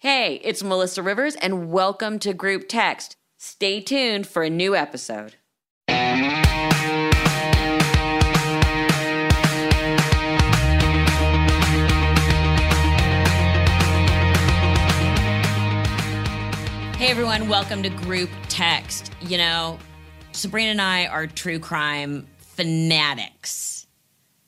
Hey, it's Melissa Rivers, and welcome to Group Text. Stay tuned for a new episode. Hey everyone, welcome to Group Text. You know, Sabrina and I are true crime fanatics,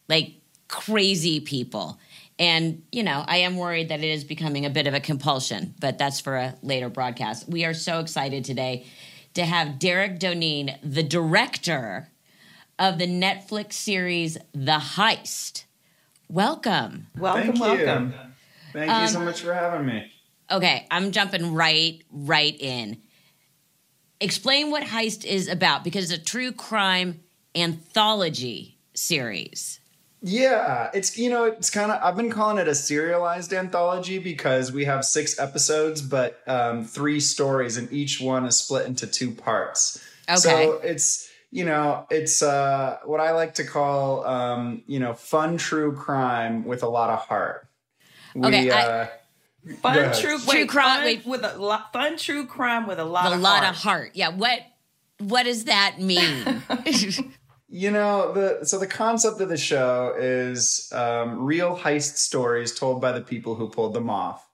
like crazy people. And, you know, I am worried that it is becoming a bit of a compulsion, but that's for a later broadcast. We are so excited today to have Derek Doneen, the director of the Netflix series The Heist. Welcome. Welcome, Thank welcome. You. Thank um, you so much for having me. Okay, I'm jumping right right in. Explain what Heist is about because it's a true crime anthology series. Yeah, it's you know it's kind of I've been calling it a serialized anthology because we have six episodes, but um, three stories, and each one is split into two parts. Okay, so it's you know it's uh, what I like to call um, you know fun true crime with a lot of heart. We, okay, I, uh, Fun true, true crime wait, with a lot, fun true crime with a lot a of lot heart. of heart. Yeah, what what does that mean? you know the so the concept of the show is um, real heist stories told by the people who pulled them off,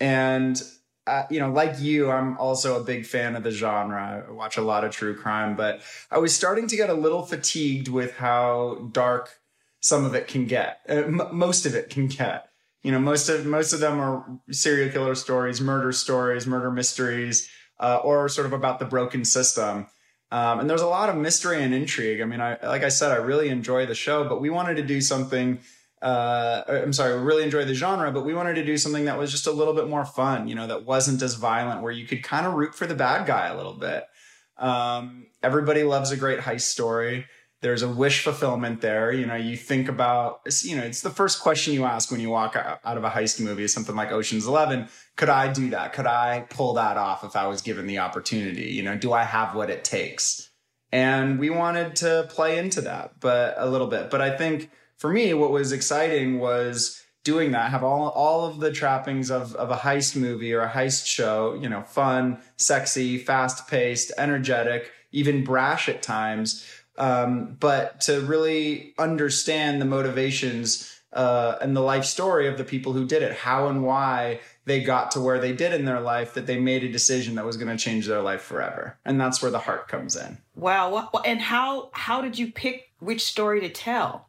and uh, you know, like you, I'm also a big fan of the genre. I watch a lot of true crime, but I was starting to get a little fatigued with how dark some of it can get. Uh, m- most of it can get you know most of most of them are serial killer stories murder stories murder mysteries uh, or sort of about the broken system um, and there's a lot of mystery and intrigue. I mean i like i said i really enjoy the show but we wanted to do something uh, i'm sorry we really enjoy the genre but we wanted to do something that was just a little bit more fun you know that wasn't as violent where you could kind of root for the bad guy a little bit. Um, everybody loves a great heist story there's a wish fulfillment there. You know, you think about, you know, it's the first question you ask when you walk out of a heist movie, something like Ocean's 11. Could I do that? Could I pull that off if I was given the opportunity? You know, do I have what it takes? And we wanted to play into that, but a little bit. But I think for me, what was exciting was doing that, have all, all of the trappings of, of a heist movie or a heist show, you know, fun, sexy, fast paced, energetic, even brash at times um, but to really understand the motivations uh, and the life story of the people who did it, how and why they got to where they did in their life, that they made a decision that was going to change their life forever, and that's where the heart comes in. Wow! And how how did you pick which story to tell?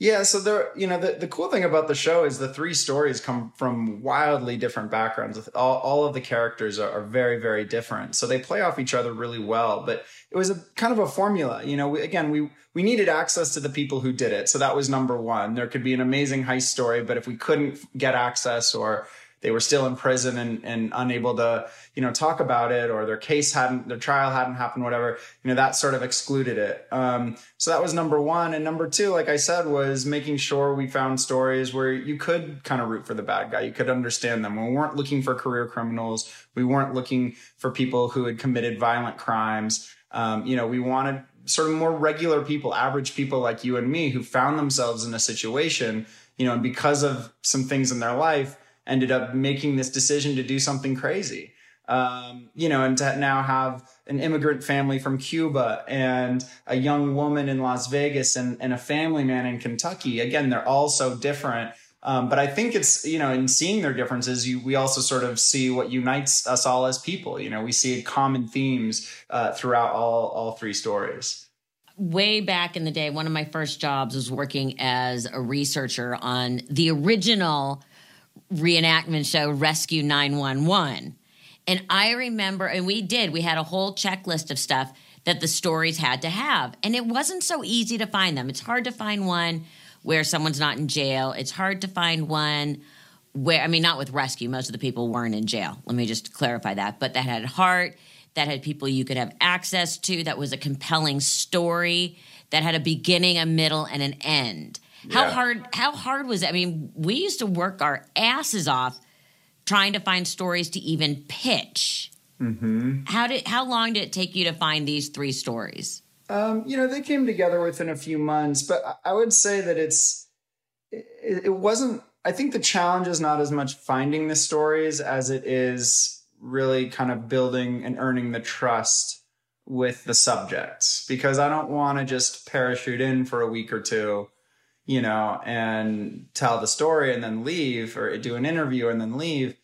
Yeah, so there, you know, the, the cool thing about the show is the three stories come from wildly different backgrounds. All, all of the characters are, are very, very different. So they play off each other really well. But it was a kind of a formula. You know, we, again, we, we needed access to the people who did it. So that was number one. There could be an amazing heist story, but if we couldn't get access or they were still in prison and, and unable to, you know, talk about it or their case hadn't, their trial hadn't happened, whatever, you know, that sort of excluded it. Um, so that was number one. And number two, like I said, was making sure we found stories where you could kind of root for the bad guy. You could understand them. We weren't looking for career criminals. We weren't looking for people who had committed violent crimes. Um, you know, we wanted sort of more regular people, average people like you and me who found themselves in a situation, you know, and because of some things in their life, ended up making this decision to do something crazy. Um, you know, and to now have an immigrant family from Cuba and a young woman in Las Vegas and, and a family man in Kentucky. Again, they're all so different. Um, but I think it's, you know, in seeing their differences, you, we also sort of see what unites us all as people. You know, we see common themes uh, throughout all, all three stories. Way back in the day, one of my first jobs was working as a researcher on the original reenactment show Rescue 911. And I remember, and we did, we had a whole checklist of stuff that the stories had to have. And it wasn't so easy to find them. It's hard to find one where someone's not in jail. It's hard to find one where, I mean, not with rescue, most of the people weren't in jail. Let me just clarify that. But that had heart, that had people you could have access to, that was a compelling story, that had a beginning, a middle, and an end. How hard how hard was it? I mean, we used to work our asses off trying to find stories to even pitch. Mm-hmm. How did how long did it take you to find these three stories? Um, you know, they came together within a few months, but I would say that it's it, it wasn't I think the challenge is not as much finding the stories as it is really kind of building and earning the trust with the subjects because I don't want to just parachute in for a week or two, you know, and tell the story and then leave or do an interview and then leave.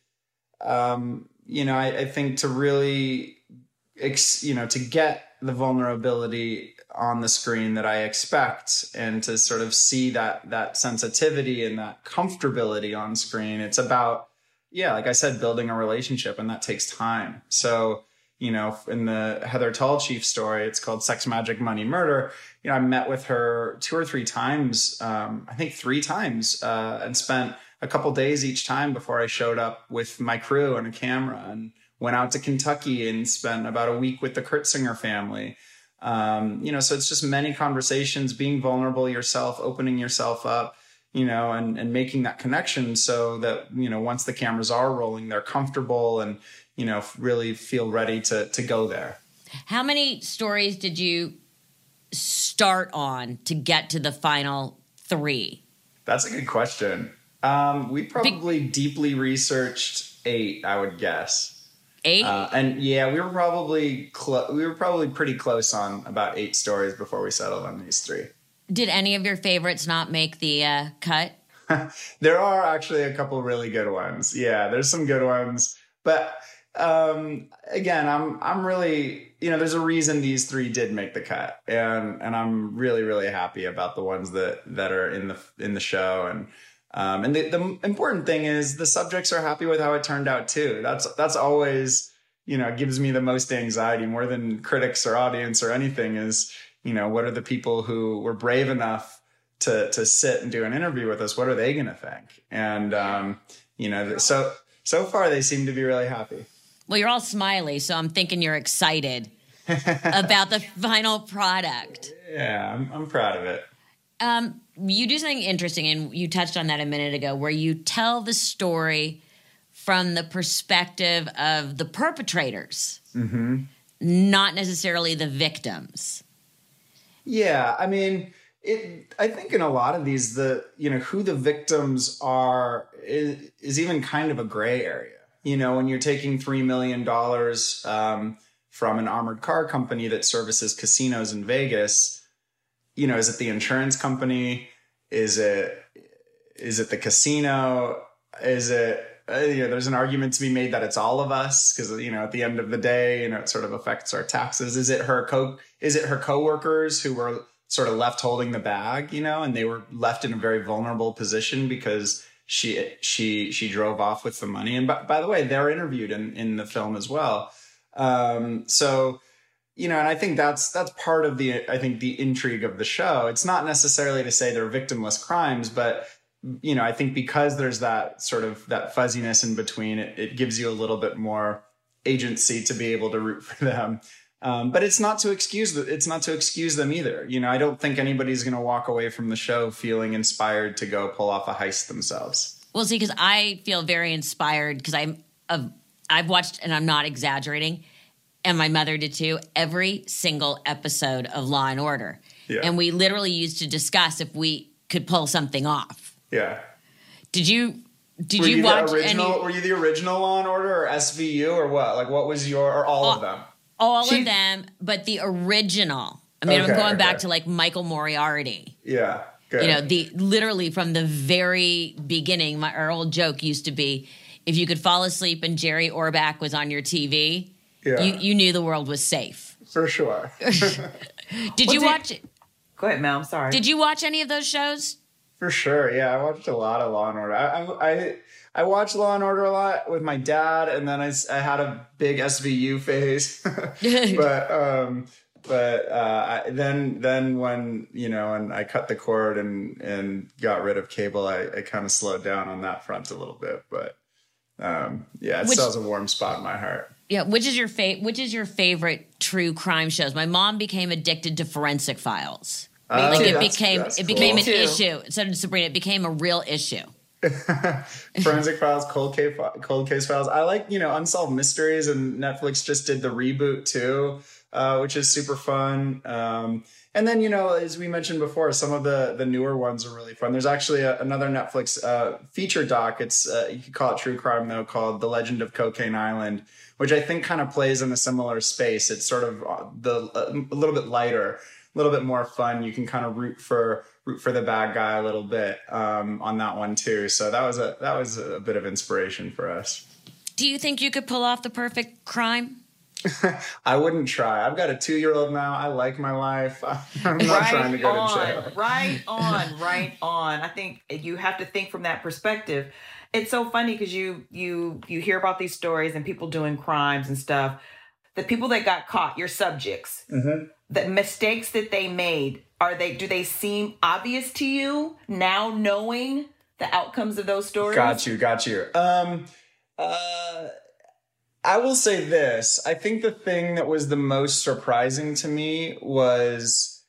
Um, you know, I, I think to really, ex, you know, to get the vulnerability on the screen that I expect and to sort of see that that sensitivity and that comfortability on screen. It's about yeah, like I said, building a relationship and that takes time. So, you know, in the Heather Tallchief story, it's called Sex Magic Money Murder. You know, I met with her two or three times, um, I think three times, uh, and spent a couple days each time before I showed up with my crew and a camera and went out to Kentucky and spent about a week with the Curtsinger family. Um, you know, so it's just many conversations, being vulnerable yourself, opening yourself up, you know, and, and making that connection so that, you know, once the cameras are rolling, they're comfortable and, you know, really feel ready to, to go there. How many stories did you start on to get to the final three? That's a good question. Um, we probably Be- deeply researched eight, I would guess. Eight. Uh, and yeah, we were probably clo- we were probably pretty close on about eight stories before we settled on these three. Did any of your favorites not make the uh, cut? there are actually a couple really good ones. Yeah, there's some good ones, but um, again, I'm I'm really you know there's a reason these three did make the cut, and and I'm really really happy about the ones that that are in the in the show and. Um, and the, the important thing is the subjects are happy with how it turned out too. That's that's always you know gives me the most anxiety more than critics or audience or anything. Is you know what are the people who were brave enough to to sit and do an interview with us? What are they going to think? And um, you know so so far they seem to be really happy. Well, you're all smiley, so I'm thinking you're excited about the final product. Yeah, I'm, I'm proud of it. Um, you do something interesting, and you touched on that a minute ago, where you tell the story from the perspective of the perpetrators, mm-hmm. not necessarily the victims. Yeah, I mean, it. I think in a lot of these, the you know who the victims are is, is even kind of a gray area. You know, when you're taking three million dollars um, from an armored car company that services casinos in Vegas you know, is it the insurance company? Is it is it the casino? Is it uh, you know, there's an argument to be made that it's all of us because you know at the end of the day, you know, it sort of affects our taxes. Is it her co? Is it her coworkers who were sort of left holding the bag, you know, and they were left in a very vulnerable position because she she she drove off with the money. And by, by the way, they're interviewed in in the film as well. Um, so you know, and I think that's that's part of the I think the intrigue of the show. It's not necessarily to say they're victimless crimes, but you know, I think because there's that sort of that fuzziness in between, it, it gives you a little bit more agency to be able to root for them. Um, but it's not to excuse the, it's not to excuse them either. You know, I don't think anybody's going to walk away from the show feeling inspired to go pull off a heist themselves. Well, see, because I feel very inspired because I'm I've watched, and I'm not exaggerating and my mother did too, every single episode of Law and Order. Yeah. And we literally used to discuss if we could pull something off. Yeah. Did you did were you, you watch original, any, were you the original Law and Order or SVU or what? Like what was your or all, all of them? All she, of them, but the original. I mean, okay, I'm going okay. back to like Michael Moriarty. Yeah. Good. You know, the literally from the very beginning, my our old joke used to be if you could fall asleep and Jerry Orbach was on your TV, yeah. you, you knew the world was safe. For sure. did well, you watch it? Go ahead, Mel. I'm sorry. Did you watch any of those shows? For sure. Yeah, I watched a lot of Law and Order. I, I, I watched Law and Order a lot with my dad, and then I, I had a big SVU phase. but um, but uh, I, then then when you know, and I cut the cord and and got rid of cable, I, I kind of slowed down on that front a little bit. But um, yeah, it Which, still has a warm spot in my heart. Yeah, which is your fa- which is your favorite true crime shows? My mom became addicted to Forensic Files. Uh, like it became it became cool. an issue. So did Sabrina. It became a real issue. Forensic Files, Cold Case, Cold Case Files. I like you know unsolved mysteries, and Netflix just did the reboot too uh, which is super fun. Um, and then, you know, as we mentioned before, some of the the newer ones are really fun. There's actually a, another Netflix uh, feature doc. It's uh, you could call it true crime though, called The Legend of Cocaine Island, which I think kind of plays in a similar space. It's sort of uh, the a little bit lighter, a little bit more fun. You can kind of root for root for the bad guy a little bit um, on that one too. So that was a that was a bit of inspiration for us. Do you think you could pull off the perfect crime? I wouldn't try. I've got a two year old now. I like my life. I'm not right trying to go on, to jail. Right on, right on. I think you have to think from that perspective. It's so funny because you you you hear about these stories and people doing crimes and stuff. The people that got caught, your subjects, mm-hmm. The mistakes that they made, are they do they seem obvious to you now knowing the outcomes of those stories? Got you, got you. Um uh I will say this. I think the thing that was the most surprising to me was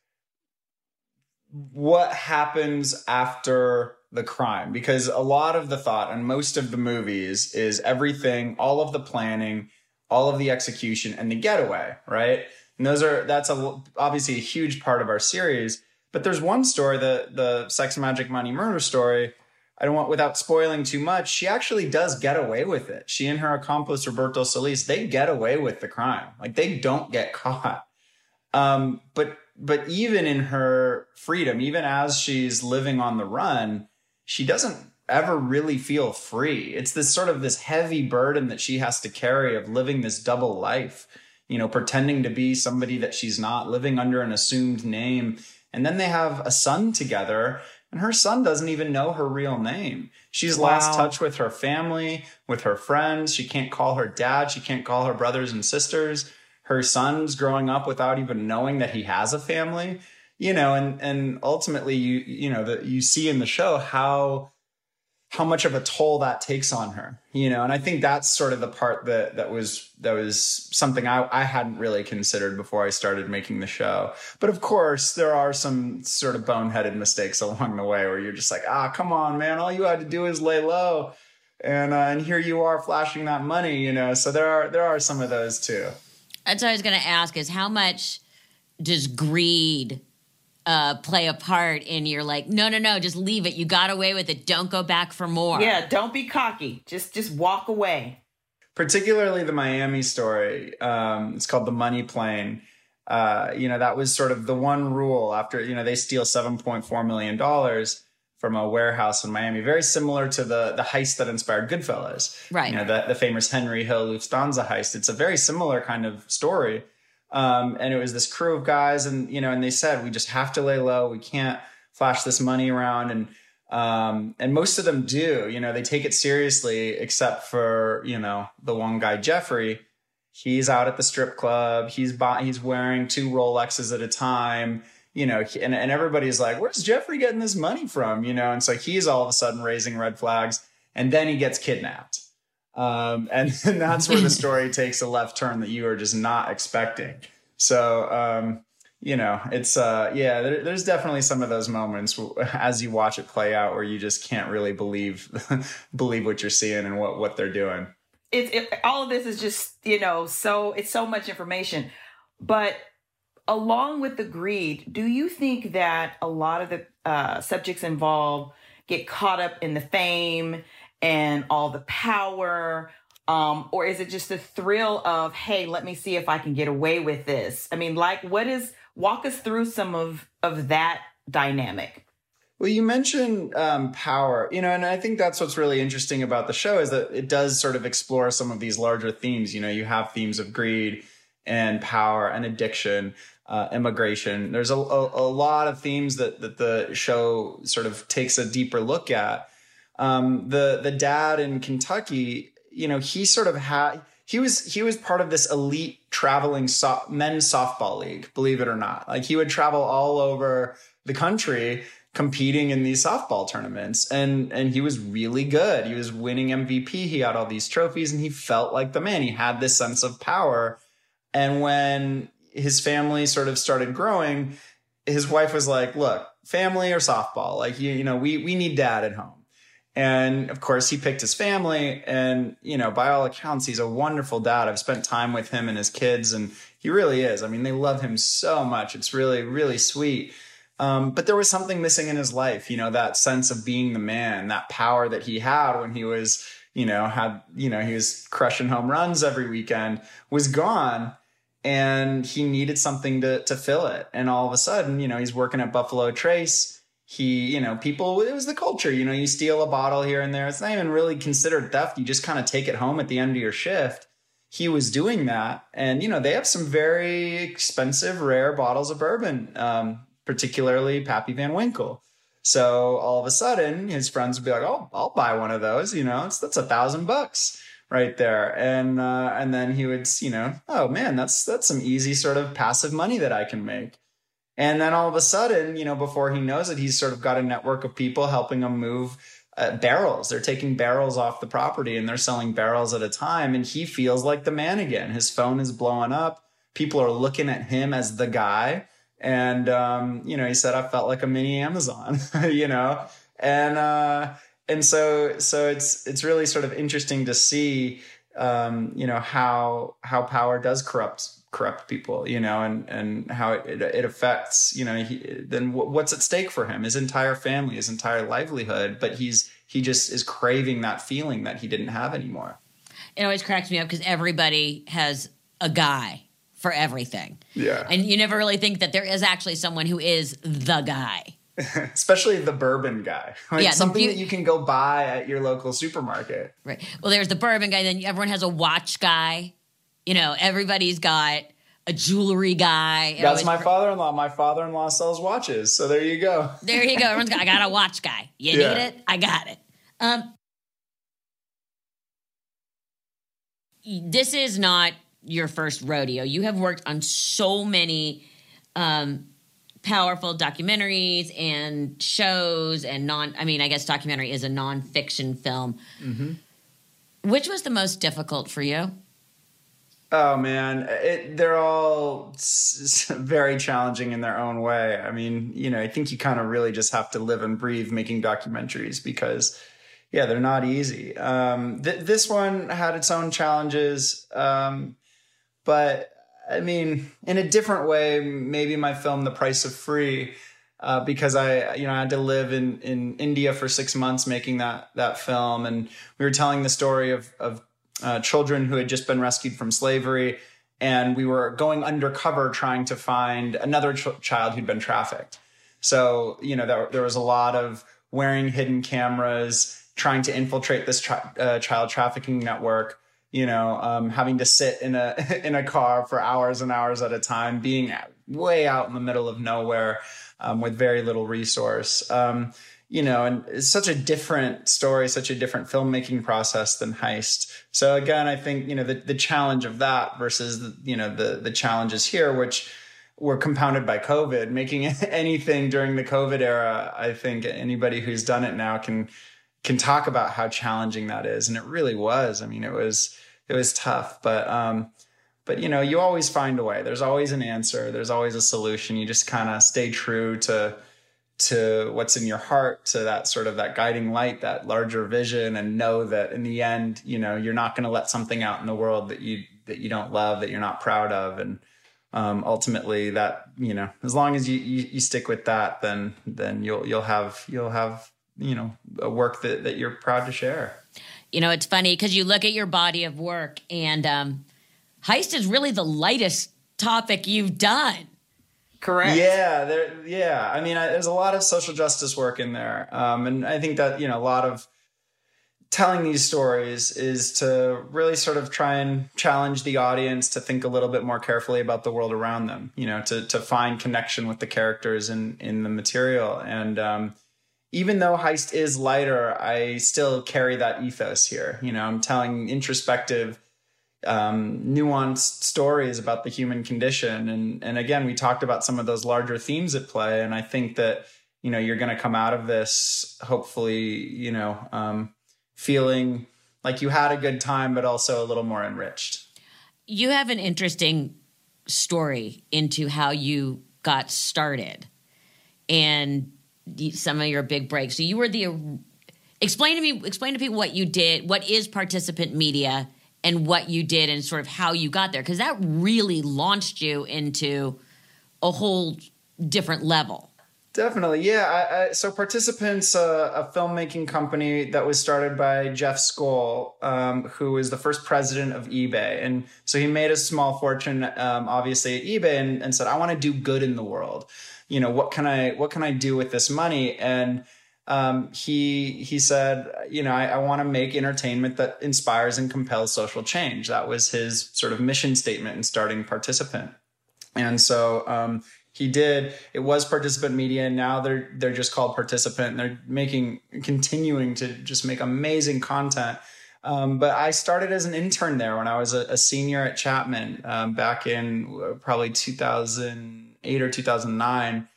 what happens after the crime because a lot of the thought and most of the movies is everything, all of the planning, all of the execution and the getaway, right? And those are that's a obviously a huge part of our series, but there's one story the the sex magic money murder story I don't want, without spoiling too much, she actually does get away with it. She and her accomplice, Roberto Solis, they get away with the crime. Like they don't get caught. Um, but, but even in her freedom, even as she's living on the run, she doesn't ever really feel free. It's this sort of this heavy burden that she has to carry of living this double life, you know, pretending to be somebody that she's not, living under an assumed name. And then they have a son together and her son doesn't even know her real name. She's wow. lost touch with her family, with her friends. She can't call her dad. She can't call her brothers and sisters. Her son's growing up without even knowing that he has a family. You know, and and ultimately, you you know that you see in the show how how much of a toll that takes on her you know? And i think that's sort of the part that that was that was something i i hadn't really considered before i started making the show. But of course there are some sort of boneheaded mistakes along the way where you're just like ah come on man. All you had to do is lay low. And uh, and here you are flashing that money you know? So there are there are some of those too. That's what i was going to ask is how much does greed uh, play a part in your like no no no just leave it you got away with it don't go back for more yeah don't be cocky just just walk away particularly the miami story um, it's called the money plane uh, you know that was sort of the one rule after you know they steal 7.4 million dollars from a warehouse in Miami, very similar to the the heist that inspired Goodfellas. Right. You know, the, the famous Henry Hill Lufthansa heist. It's a very similar kind of story. Um, and it was this crew of guys, and you know, and they said we just have to lay low. We can't flash this money around, and um, and most of them do. You know, they take it seriously, except for you know the one guy, Jeffrey. He's out at the strip club. He's bought, he's wearing two Rolexes at a time. You know, and, and everybody's like, "Where's Jeffrey getting this money from?" You know, and so he's all of a sudden raising red flags, and then he gets kidnapped um, and, and that's where the story takes a left turn that you are just not expecting. So, um, you know, it's, uh, yeah, there, there's definitely some of those moments as you watch it play out where you just can't really believe, believe what you're seeing and what, what they're doing. It's it, all of this is just, you know, so it's so much information, but along with the greed, do you think that a lot of the uh, subjects involved get caught up in the fame and all the power? Um, or is it just the thrill of, hey, let me see if I can get away with this? I mean, like, what is, walk us through some of, of that dynamic. Well, you mentioned um, power, you know, and I think that's what's really interesting about the show is that it does sort of explore some of these larger themes. You know, you have themes of greed and power and addiction, uh, immigration. There's a, a, a, lot of themes that that the show sort of takes a deeper look at um, the the dad in Kentucky, you know, he sort of had he was he was part of this elite traveling so- men's softball league, believe it or not. Like he would travel all over the country competing in these softball tournaments and and he was really good. He was winning MVP, he had all these trophies and he felt like the man. He had this sense of power. And when his family sort of started growing, his wife was like, "Look, family or softball? Like you you know, we we need dad at home." And of course, he picked his family. And, you know, by all accounts, he's a wonderful dad. I've spent time with him and his kids, and he really is. I mean, they love him so much. It's really, really sweet. Um, but there was something missing in his life, you know, that sense of being the man, that power that he had when he was, you know, had, you know, he was crushing home runs every weekend was gone and he needed something to, to fill it. And all of a sudden, you know, he's working at Buffalo Trace he, you know, people, it was the culture. You know, you steal a bottle here and there. It's not even really considered theft. You just kind of take it home at the end of your shift. He was doing that. And, you know, they have some very expensive, rare bottles of bourbon, um, particularly Pappy Van Winkle. So all of a sudden, his friends would be like, "Oh, I'll buy one of those." You know, it's that's a thousand bucks right there, and uh, and then he would, you know, oh man, that's that's some easy sort of passive money that I can make. And then all of a sudden, you know, before he knows it, he's sort of got a network of people helping him move uh, barrels. They're taking barrels off the property and they're selling barrels at a time. And he feels like the man again. His phone is blowing up. People are looking at him as the guy. And, um, you know, he said, I felt like a mini Amazon, you know? And, uh, and so, so it's, it's really sort of interesting to see, um, you know, how, how power does corrupt corrupt people, you know, and and how it it, affects, you know, he, then what's at stake for him, his entire family, his entire livelihood, but he's he just is craving that feeling that he didn't have anymore. It always cracks me up because everybody has a guy for everything. Yeah. And you never really think that there is actually someone who is the guy. Especially the bourbon guy. Like yeah, something that you can go buy at your local supermarket. Right. Well, there's the bourbon guy, then everyone has a watch guy you know, everybody's got a jewelry guy. That's my father-in-law. My father-in-law sells watches. So there you go. There you go. Everyone's got, I got a watch guy. You yeah. need it? I got it. Um, this is not your first rodeo. You have worked on so many um, powerful documentaries and shows and non, I mean, I guess documentary is a nonfiction film. Mm-hmm. Which was the most difficult for you? Oh man, it, they're all very challenging in their own way. I mean, you know, I think you kind of really just have to live and breathe making documentaries because, yeah, they're not easy. Um, th- this one had its own challenges, um, but I mean, in a different way, maybe my film "The Price of Free." Uh, because I, you know, I had to live in, in India for six months making that that film, and we were telling the story of of uh, children who had just been rescued from slavery. And we were going undercover trying to find another ch- child who'd been trafficked. So, you know, there, there was a lot of wearing hidden cameras, trying to infiltrate this tra- uh, child trafficking network, you know, um, having to sit in a, in a car for hours and hours at a time, being way out in the middle of nowhere um, with very little resource. Um, you know, and it's such a different story, such a different filmmaking process than Heist. So again, I think you know the the challenge of that versus you know the the challenges here, which were compounded by COVID. Making anything during the COVID era, I think anybody who's done it now can can talk about how challenging that is, and it really was. I mean, it was it was tough, but um, but you know, you always find a way. There's always an answer. There's always a solution. You just kind of stay true to to what's in your heart to that sort of that guiding light that larger vision and know that in the end you know you're not going to let something out in the world that you that you don't love that you're not proud of. And um, ultimately that you know as long as you, you, you stick with that then then you'll you'll have you'll have you know a work that that you're proud to share. You know it's funny because you look at your body of work and um heist is really the lightest topic you've done Correct. Yeah, there. Yeah, I mean, I, there's a lot of social justice work in there, um, and I think that you know a lot of telling these stories is to really sort of try and challenge the audience to think a little bit more carefully about the world around them. You know, to to find connection with the characters in in the material, and um, even though heist is lighter, I still carry that ethos here. You know, I'm telling introspective um, nuanced stories about the human condition. And and again, we talked about some of those larger themes at play. And I think that you know you're going to come out of this hopefully you know um, feeling like you had a good time, but also a little more enriched. You have an interesting story into how you got started and some of your big breaks. So you were the explain to me, explain to people what you did. What is participant media, and what you did, and sort of how you got there, because that really launched you into a whole different level. Definitely, yeah. I, I, so, Participants, uh, a filmmaking company that was started by Jeff Skoll, um, who was the first president of eBay, and so he made a small fortune, um, obviously at eBay, and, and said, "I want to do good in the world. You know, what can I what can I do with this money?" And um, he he said, "You know, I, I want to make entertainment that inspires and compels social change." That was his sort of mission statement in starting Participant. And so um, he did. It was participant media, and now they're they're just called participant. And they're making continuing to just make amazing content. Um, but I started as an intern there when I was a, a senior at Chapman um, back in uh, probably 2008 or 2009,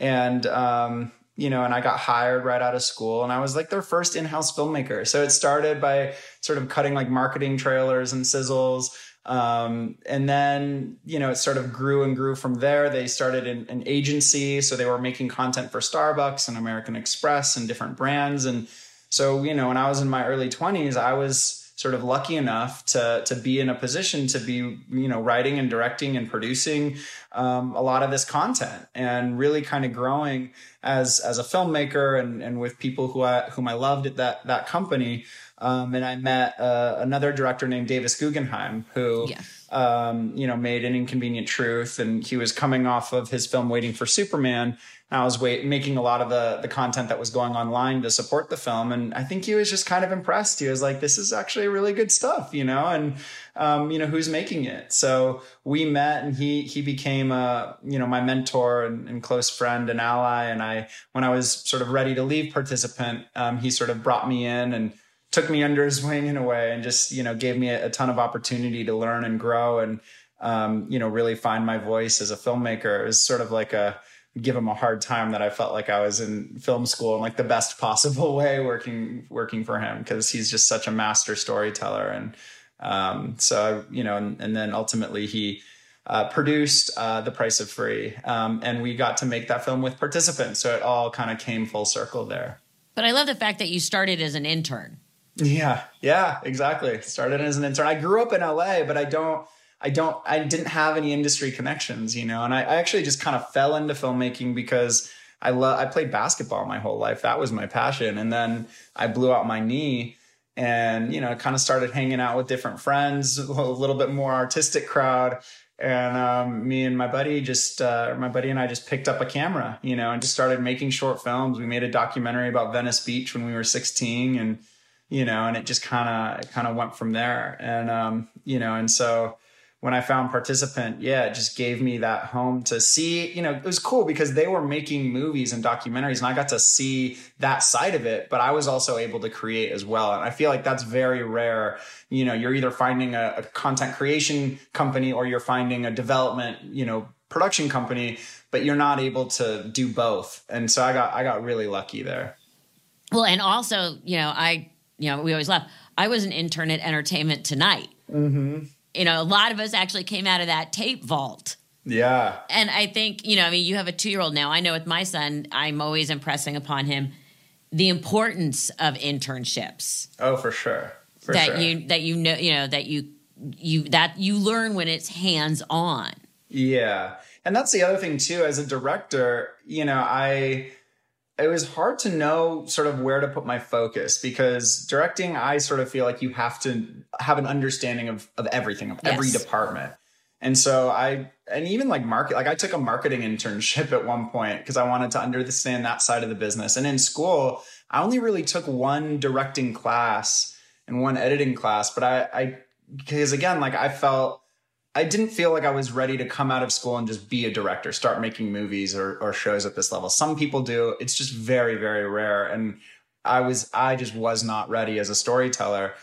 and um, you know, and I got hired right out of school, and I was like their first in-house filmmaker. So it started by sort of cutting like marketing trailers and sizzles. Um, and then, you know, it sort of grew and grew from there. They started an, an agency. So they were making content for Starbucks and American Express and different brands. And so, you know, when I was in my early 20s, I was sort of lucky enough to to be in a position to be you know writing and directing and producing um, a lot of this content and really kind of growing as as a filmmaker and and with people who I whom I loved at that that company um, and I met uh, another director named Davis Guggenheim, who, yes. um, you know, made An Inconvenient Truth, and he was coming off of his film Waiting for Superman. I was wait, making a lot of the the content that was going online to support the film, and I think he was just kind of impressed. He was like, "This is actually really good stuff," you know, and um, you know who's making it. So we met, and he he became a you know my mentor and, and, close friend and ally. And I, when I was sort of ready to leave participant, um, he sort of brought me in and took me under his wing in a way and just you know gave me a, a ton of opportunity to learn and grow and um, you know really find my voice as a filmmaker it was sort of like a give him a hard time that I felt like I was in film school in like the best possible way working working for him because he's just such a master storyteller and um, so I, you know and, and then ultimately he uh, produced uh, The Price of Free um, and we got to make that film with participants so it all kind of came full circle there. But I love the fact that you started as an intern. Yeah, yeah, exactly. Started as an intern. I grew up in LA, but I don't, I don't, I didn't have any industry connections, you know. And I, I actually just kind of fell into filmmaking because I love, I played basketball my whole life. That was my passion. And then I blew out my knee, and you know, kind of started hanging out with different friends, a little bit more artistic crowd. And um, me and my buddy just, uh, my buddy and I just picked up a camera, you know, and just started making short films. We made a documentary about Venice Beach when we were 16, and you know, and it just kind of kind of went from there. And um, you know, and so when I found participant, yeah, it just gave me that home to see, you know, it was cool because they were making movies and documentaries and I got to see that side of it, but I was also able to create as well. And I feel like that's very rare. You know, you're either finding a, a content creation company or you're finding a development, you know, production company, but you're not able to do both. And so I got I got really lucky there. Well, and also, you know, I you know, we always laugh. I was an intern at Entertainment Tonight. Mm-hmm. You know, a lot of us actually came out of that tape vault. Yeah. And I think, you know, I mean, you have a two year old now. I know with my son, I'm always impressing upon him the importance of internships. Oh, for sure. For that sure. you that you know you know that you you that you learn when it's hands on. Yeah. And that's the other thing too as a director, you know, I it was hard to know sort of where to put my focus because directing, I sort of feel like you have to have an understanding of, of everything, of yes. every department. And so I, and even like market, like I took a marketing internship at one point because I wanted to understand that side of the business. And in school, I only really took one directing class and one editing class, but I, I, because again, like I felt I didn't feel like I was ready to come out of school and just be a director, start making movies or, or shows at this level. Some people do. It's just very, very rare. And I was, I just was not ready as a storyteller.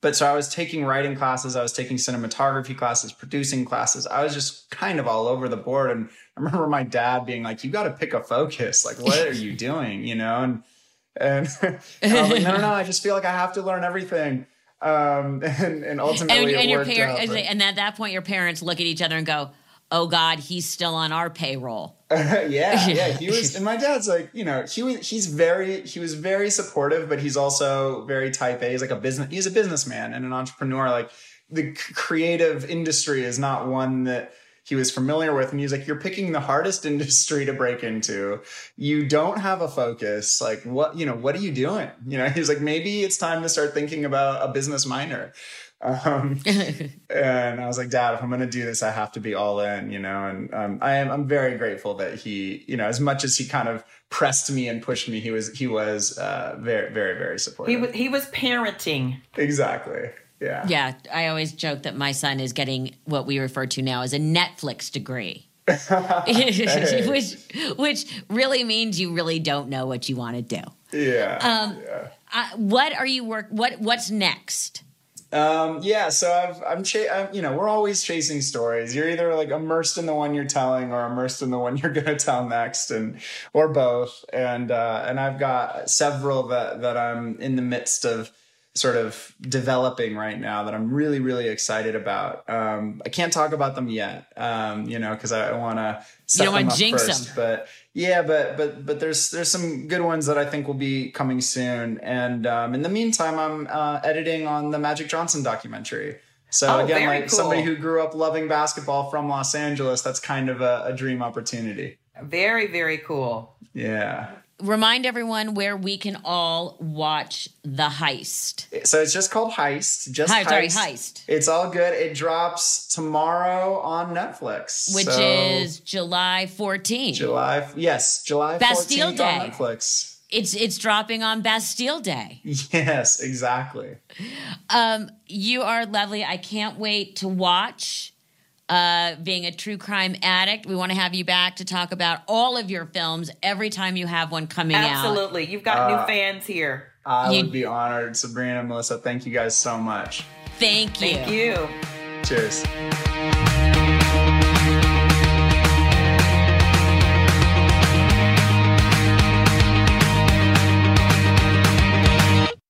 But so I was taking writing classes, I was taking cinematography classes, producing classes. I was just kind of all over the board. And I remember my dad being like, "You got to pick a focus. Like, what are you doing?" You know, and and, and I was like, "No, no, no. I just feel like I have to learn everything." Um, and, and ultimately, and, and your and at that point, your parents look at each other and go, oh God, he's still on our payroll. yeah, yeah. He was, and my dad's like, you know, he was, he's very, he was very supportive, but he's also very type A. He's like a business, he's a businessman and an entrepreneur. Like the creative industry is not one that he was familiar with. And he's like, you're picking the hardest industry to break into. You don't have a focus. Like what, you know, what are you doing? You know, he's like, maybe it's time to start thinking about a business minor. Um, and I was like, Dad, if I'm going to do this, I have to be all in, you know. And um, I am I'm very grateful that he, you know, as much as he kind of pressed me and pushed me, he was he was uh, very very very supportive. He was he was parenting exactly. Yeah. Yeah. I always joke that my son is getting what we refer to now as a Netflix degree. which which really means you really don't know what you want to do. Yeah. Um, yeah. Uh, what are you work? What What's next? Um, yeah, so I've, I'm, cha- I'm, you know, we're always chasing stories. You're either like immersed in the one you're telling or immersed in the one you're going to tell next and, or both. And, uh, and I've got several that, that I'm in the midst of sort of developing right now that I'm really, really excited about. Um, I can't talk about them yet, um, you know, cause I, I want to you don't them up jinx first, them. but yeah, but but but there's there's some good ones that I think will be coming soon. And um, in the meantime, I'm uh, editing on the Magic Johnson documentary. So Oh, again, like somebody who grew up loving basketball from Los Angeles, that's kind of a, a dream opportunity. very very cool. Yeah. Remind everyone where we can all watch the heist. So it's just called Heist. Just Hi, Heist. sorry, Heist. It's all good. It drops tomorrow on Netflix, Which So is July 14th. July. Yes, July Bastille 14th Day. on Netflix. It's it's dropping on Bastille Day. Yes, exactly. Um, you are lovely. I can't wait to watch. Uh, being a true crime addict, we want to have you back to talk about all of your films every time you have one coming out. Absolutely, you've got Uh, new fans here. I You- would be honored, Sabrina, Melissa. Thank you guys so much. Thank you. Thank you. Cheers.